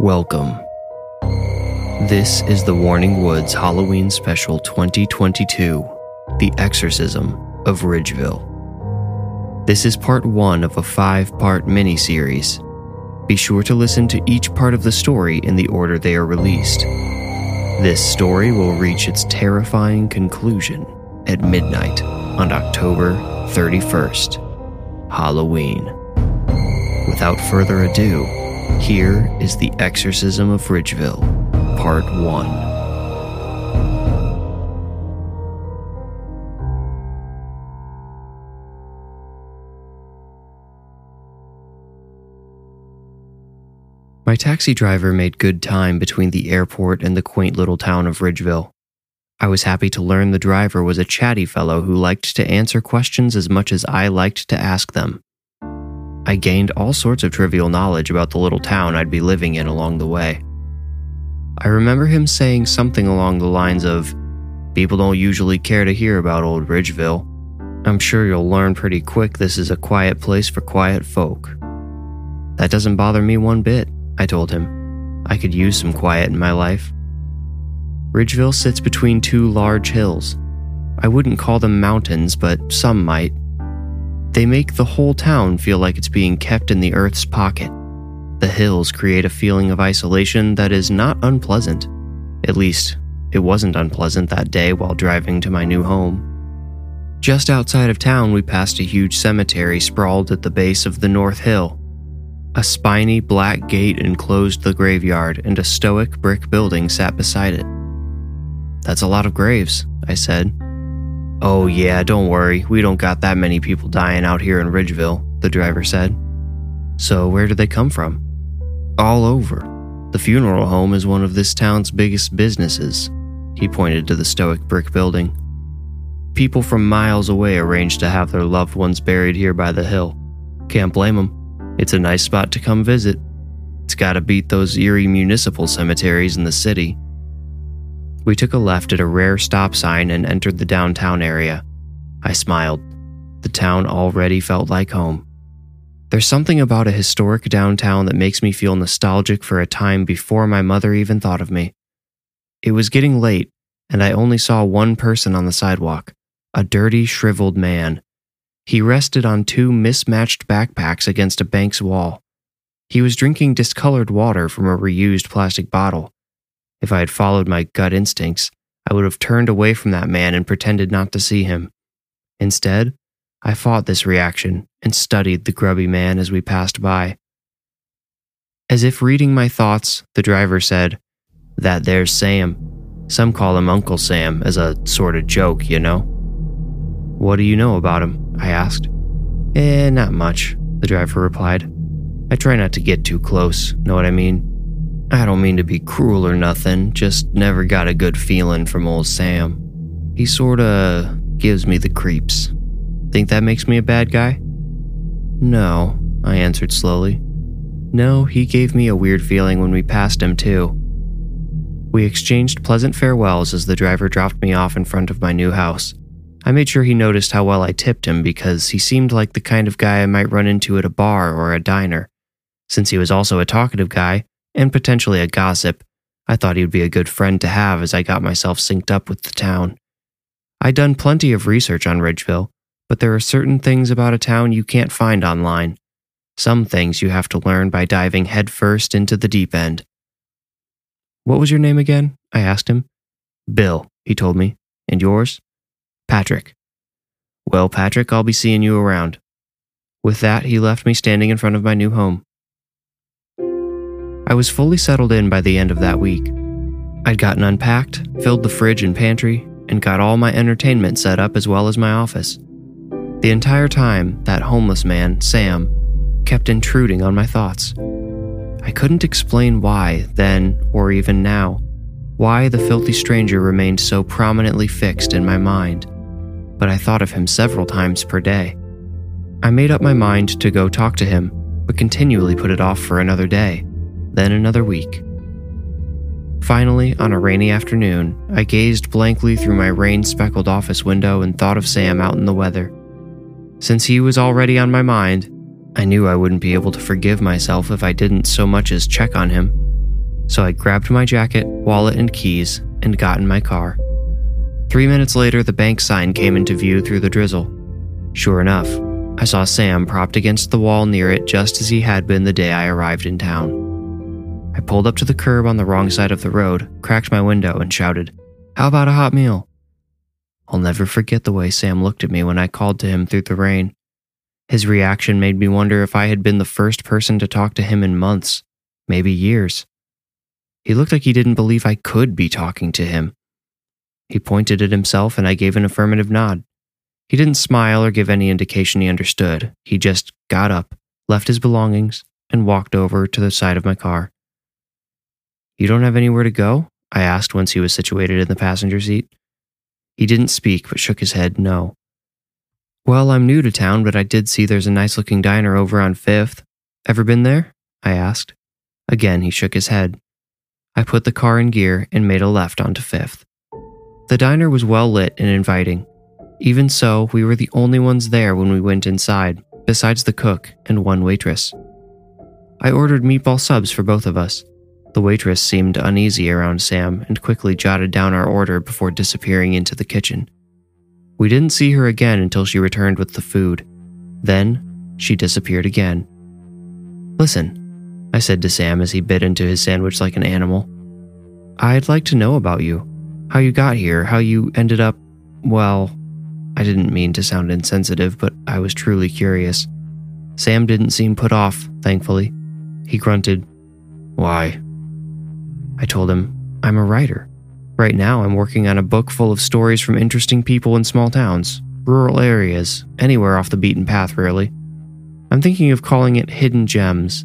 Welcome. This is the Warning Woods Halloween Special 2022 The Exorcism of Ridgeville. This is part one of a five part mini-series. Be sure to listen to each part of the story in the order they are released. This story will reach its terrifying conclusion at midnight on October 31st, Halloween. Without further ado, here is The Exorcism of Ridgeville, Part 1. My taxi driver made good time between the airport and the quaint little town of Ridgeville. I was happy to learn the driver was a chatty fellow who liked to answer questions as much as I liked to ask them. I gained all sorts of trivial knowledge about the little town I'd be living in along the way. I remember him saying something along the lines of, People don't usually care to hear about old Ridgeville. I'm sure you'll learn pretty quick this is a quiet place for quiet folk. That doesn't bother me one bit, I told him. I could use some quiet in my life. Ridgeville sits between two large hills. I wouldn't call them mountains, but some might. They make the whole town feel like it's being kept in the earth's pocket. The hills create a feeling of isolation that is not unpleasant. At least, it wasn't unpleasant that day while driving to my new home. Just outside of town, we passed a huge cemetery sprawled at the base of the North Hill. A spiny black gate enclosed the graveyard, and a stoic brick building sat beside it. That's a lot of graves, I said. Oh, yeah, don't worry. We don't got that many people dying out here in Ridgeville, the driver said. So, where do they come from? All over. The funeral home is one of this town's biggest businesses. He pointed to the stoic brick building. People from miles away arrange to have their loved ones buried here by the hill. Can't blame them. It's a nice spot to come visit. It's gotta beat those eerie municipal cemeteries in the city. We took a left at a rare stop sign and entered the downtown area. I smiled. The town already felt like home. There's something about a historic downtown that makes me feel nostalgic for a time before my mother even thought of me. It was getting late, and I only saw one person on the sidewalk a dirty, shriveled man he rested on two mismatched backpacks against a bank's wall. He was drinking discolored water from a reused plastic bottle. If I had followed my gut instincts, I would have turned away from that man and pretended not to see him. Instead, I fought this reaction and studied the grubby man as we passed by. As if reading my thoughts, the driver said, That there's Sam. Some call him Uncle Sam as a sort of joke, you know? What do you know about him? I asked. Eh, not much, the driver replied. I try not to get too close, know what I mean? I don't mean to be cruel or nothing, just never got a good feeling from old Sam. He sorta gives me the creeps. Think that makes me a bad guy? No, I answered slowly. No, he gave me a weird feeling when we passed him, too. We exchanged pleasant farewells as the driver dropped me off in front of my new house. I made sure he noticed how well I tipped him because he seemed like the kind of guy I might run into at a bar or a diner. Since he was also a talkative guy, and potentially a gossip, I thought he would be a good friend to have as I got myself synced up with the town. I'd done plenty of research on Ridgeville, but there are certain things about a town you can't find online. Some things you have to learn by diving headfirst into the deep end. What was your name again? I asked him. Bill, he told me. And yours? Patrick. Well, Patrick, I'll be seeing you around. With that, he left me standing in front of my new home. I was fully settled in by the end of that week. I'd gotten unpacked, filled the fridge and pantry, and got all my entertainment set up as well as my office. The entire time, that homeless man, Sam, kept intruding on my thoughts. I couldn't explain why, then, or even now, why the filthy stranger remained so prominently fixed in my mind, but I thought of him several times per day. I made up my mind to go talk to him, but continually put it off for another day, then another week. Finally, on a rainy afternoon, I gazed blankly through my rain speckled office window and thought of Sam out in the weather. Since he was already on my mind, I knew I wouldn't be able to forgive myself if I didn't so much as check on him. So I grabbed my jacket, wallet, and keys and got in my car. Three minutes later, the bank sign came into view through the drizzle. Sure enough, I saw Sam propped against the wall near it just as he had been the day I arrived in town. I pulled up to the curb on the wrong side of the road, cracked my window, and shouted, How about a hot meal? I'll never forget the way Sam looked at me when I called to him through the rain. His reaction made me wonder if I had been the first person to talk to him in months, maybe years. He looked like he didn't believe I could be talking to him. He pointed at himself and I gave an affirmative nod. He didn't smile or give any indication he understood. He just got up, left his belongings, and walked over to the side of my car. You don't have anywhere to go? I asked once he was situated in the passenger seat. He didn't speak, but shook his head no. Well, I'm new to town, but I did see there's a nice looking diner over on Fifth. Ever been there? I asked. Again, he shook his head. I put the car in gear and made a left onto Fifth. The diner was well lit and inviting. Even so, we were the only ones there when we went inside, besides the cook and one waitress. I ordered meatball subs for both of us. The waitress seemed uneasy around Sam and quickly jotted down our order before disappearing into the kitchen. We didn't see her again until she returned with the food. Then, she disappeared again. Listen, I said to Sam as he bit into his sandwich like an animal. I'd like to know about you. How you got here, how you ended up. Well, I didn't mean to sound insensitive, but I was truly curious. Sam didn't seem put off, thankfully. He grunted, Why? I told him, I'm a writer. Right now, I'm working on a book full of stories from interesting people in small towns, rural areas, anywhere off the beaten path, really. I'm thinking of calling it Hidden Gems.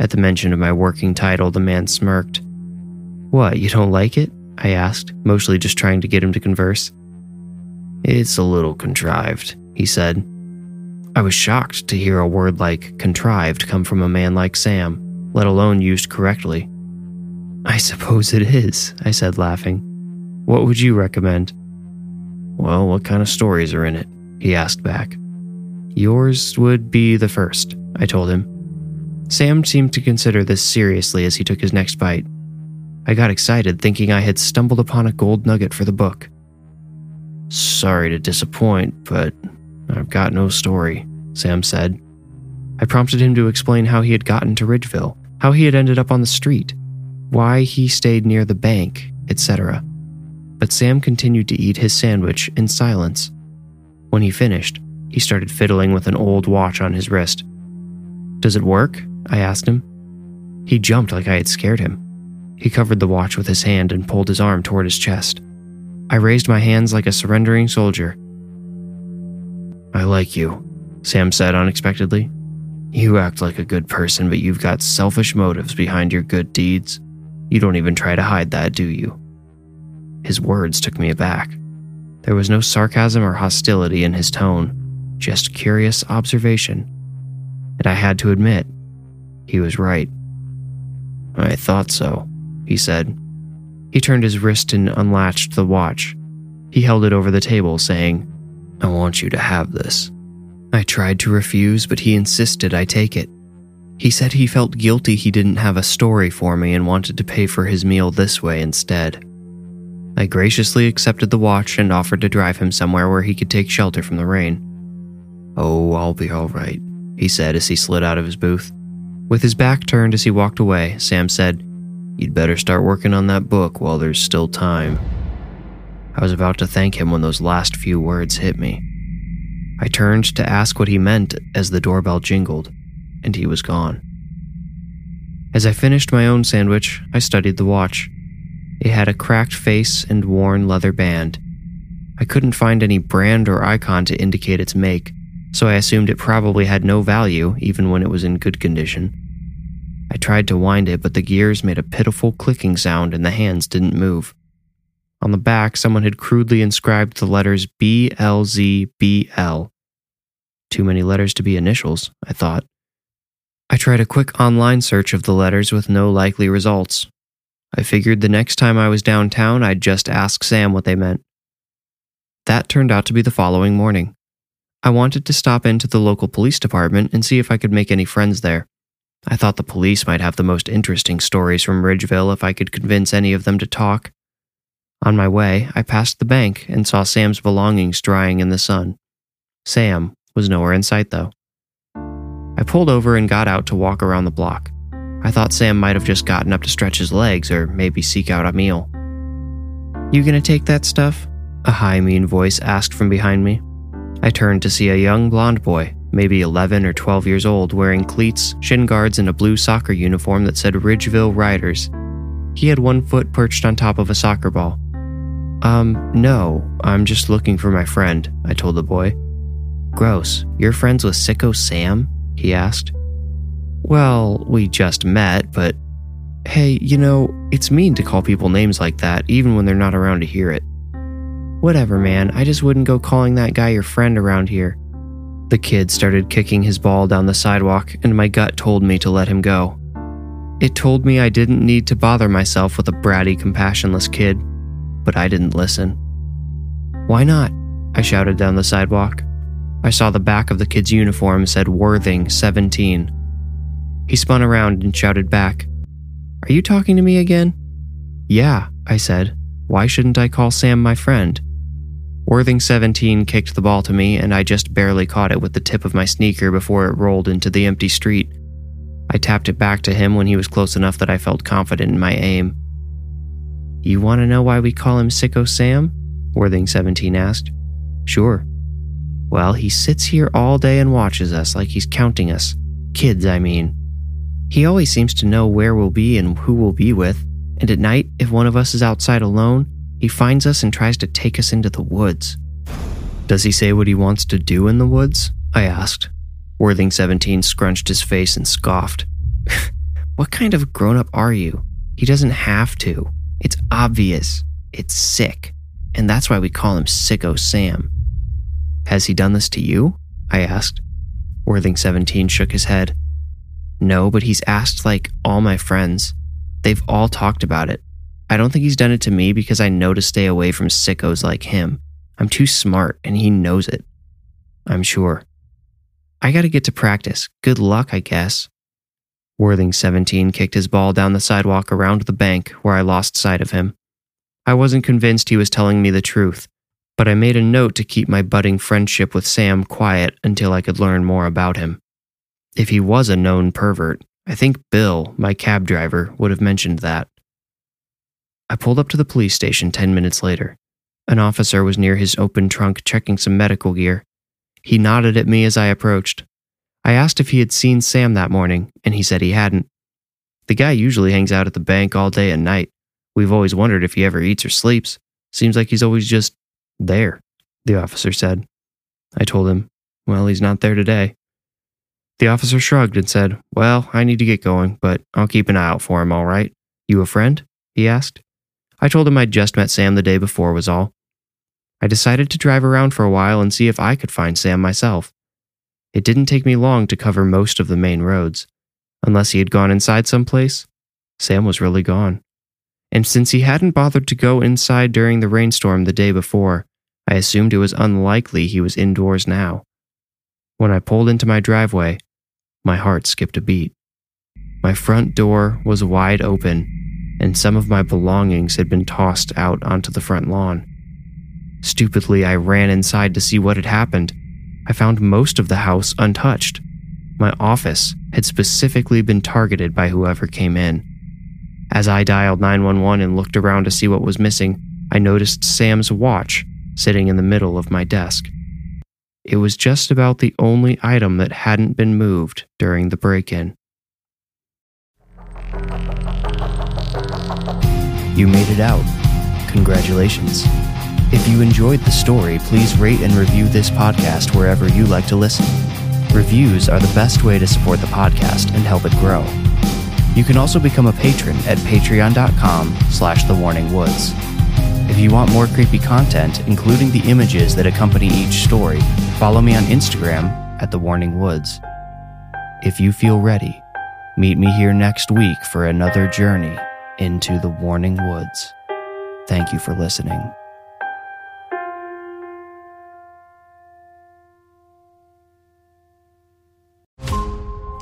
At the mention of my working title, the man smirked. What, you don't like it? I asked, mostly just trying to get him to converse. It's a little contrived, he said. I was shocked to hear a word like contrived come from a man like Sam, let alone used correctly. I suppose it is, I said, laughing. What would you recommend? Well, what kind of stories are in it? He asked back. Yours would be the first, I told him. Sam seemed to consider this seriously as he took his next bite. I got excited, thinking I had stumbled upon a gold nugget for the book. Sorry to disappoint, but I've got no story, Sam said. I prompted him to explain how he had gotten to Ridgeville, how he had ended up on the street, why he stayed near the bank, etc. But Sam continued to eat his sandwich in silence. When he finished, he started fiddling with an old watch on his wrist. Does it work? I asked him. He jumped like I had scared him. He covered the watch with his hand and pulled his arm toward his chest. I raised my hands like a surrendering soldier. I like you, Sam said unexpectedly. You act like a good person, but you've got selfish motives behind your good deeds. You don't even try to hide that, do you? His words took me aback. There was no sarcasm or hostility in his tone, just curious observation. And I had to admit, he was right. I thought so, he said. He turned his wrist and unlatched the watch. He held it over the table, saying, I want you to have this. I tried to refuse, but he insisted I take it. He said he felt guilty he didn't have a story for me and wanted to pay for his meal this way instead. I graciously accepted the watch and offered to drive him somewhere where he could take shelter from the rain. Oh, I'll be all right, he said as he slid out of his booth. With his back turned as he walked away, Sam said, You'd better start working on that book while there's still time. I was about to thank him when those last few words hit me. I turned to ask what he meant as the doorbell jingled and he was gone. As I finished my own sandwich, I studied the watch. It had a cracked face and worn leather band. I couldn't find any brand or icon to indicate its make, so I assumed it probably had no value even when it was in good condition. I tried to wind it, but the gears made a pitiful clicking sound and the hands didn't move. On the back, someone had crudely inscribed the letters BLZBL. Too many letters to be initials, I thought. I tried a quick online search of the letters with no likely results. I figured the next time I was downtown, I'd just ask Sam what they meant. That turned out to be the following morning. I wanted to stop into the local police department and see if I could make any friends there. I thought the police might have the most interesting stories from Ridgeville if I could convince any of them to talk. On my way, I passed the bank and saw Sam's belongings drying in the sun. Sam was nowhere in sight, though. I pulled over and got out to walk around the block. I thought Sam might have just gotten up to stretch his legs or maybe seek out a meal. You gonna take that stuff? A high, mean voice asked from behind me. I turned to see a young blond boy, maybe 11 or 12 years old, wearing cleats, shin guards, and a blue soccer uniform that said Ridgeville Riders. He had one foot perched on top of a soccer ball. Um, no, I'm just looking for my friend, I told the boy. Gross, you're friends with Sicko Sam? He asked. Well, we just met, but hey, you know, it's mean to call people names like that, even when they're not around to hear it. Whatever, man, I just wouldn't go calling that guy your friend around here. The kid started kicking his ball down the sidewalk, and my gut told me to let him go. It told me I didn't need to bother myself with a bratty, compassionless kid but I didn't listen. Why not? I shouted down the sidewalk. I saw the back of the kid's uniform said Worthing 17. He spun around and shouted back, Are you talking to me again? Yeah, I said. Why shouldn't I call Sam my friend? Worthing 17 kicked the ball to me, and I just barely caught it with the tip of my sneaker before it rolled into the empty street. I tapped it back to him when he was close enough that I felt confident in my aim. You want to know why we call him Sicko Sam? Worthing 17 asked. Sure. Well, he sits here all day and watches us like he's counting us. Kids, I mean. He always seems to know where we'll be and who we'll be with, and at night, if one of us is outside alone, he finds us and tries to take us into the woods. Does he say what he wants to do in the woods? I asked. Worthing 17 scrunched his face and scoffed. what kind of grown up are you? He doesn't have to. It's obvious. It's sick. And that's why we call him Sicko Sam. Has he done this to you? I asked. Worthing 17 shook his head. No, but he's asked like all my friends. They've all talked about it. I don't think he's done it to me because I know to stay away from sickos like him. I'm too smart and he knows it. I'm sure. I gotta get to practice. Good luck, I guess. Worthing 17 kicked his ball down the sidewalk around the bank where I lost sight of him. I wasn't convinced he was telling me the truth, but I made a note to keep my budding friendship with Sam quiet until I could learn more about him. If he was a known pervert, I think Bill, my cab driver, would have mentioned that. I pulled up to the police station 10 minutes later. An officer was near his open trunk checking some medical gear. He nodded at me as I approached. I asked if he had seen Sam that morning, and he said he hadn't. The guy usually hangs out at the bank all day and night. We've always wondered if he ever eats or sleeps. Seems like he's always just there, the officer said. I told him, Well, he's not there today. The officer shrugged and said, Well, I need to get going, but I'll keep an eye out for him, all right? You a friend? he asked. I told him I'd just met Sam the day before, was all. I decided to drive around for a while and see if I could find Sam myself. It didn't take me long to cover most of the main roads. Unless he had gone inside someplace, Sam was really gone. And since he hadn't bothered to go inside during the rainstorm the day before, I assumed it was unlikely he was indoors now. When I pulled into my driveway, my heart skipped a beat. My front door was wide open, and some of my belongings had been tossed out onto the front lawn. Stupidly, I ran inside to see what had happened I found most of the house untouched. My office had specifically been targeted by whoever came in. As I dialed 911 and looked around to see what was missing, I noticed Sam's watch sitting in the middle of my desk. It was just about the only item that hadn't been moved during the break in. You made it out. Congratulations. If you enjoyed the story, please rate and review this podcast wherever you like to listen. Reviews are the best way to support the podcast and help it grow. You can also become a patron at patreon.com slash thewarningwoods. If you want more creepy content, including the images that accompany each story, follow me on Instagram at The Warning Woods. If you feel ready, meet me here next week for another journey into the Warning Woods. Thank you for listening.